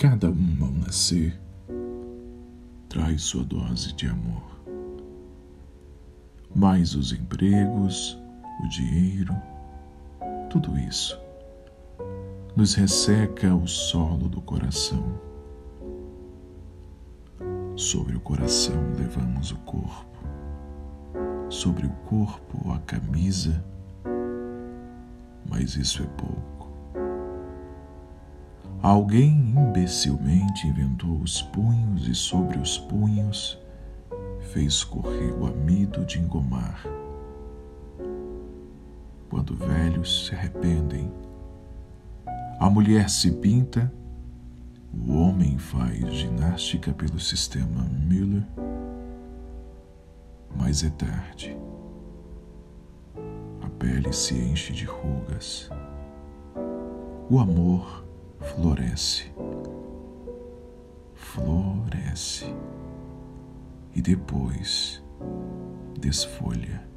Cada uma ao nascer traz sua dose de amor. Mais os empregos, o dinheiro, tudo isso nos resseca o solo do coração. Sobre o coração levamos o corpo, sobre o corpo a camisa, mas isso é pouco. Alguém imbecilmente inventou os punhos e sobre os punhos fez correr o amido de engomar. Quando velhos se arrependem, a mulher se pinta, o homem faz ginástica pelo sistema Müller, mas é tarde. A pele se enche de rugas. O amor floresce, floresce e depois desfolha.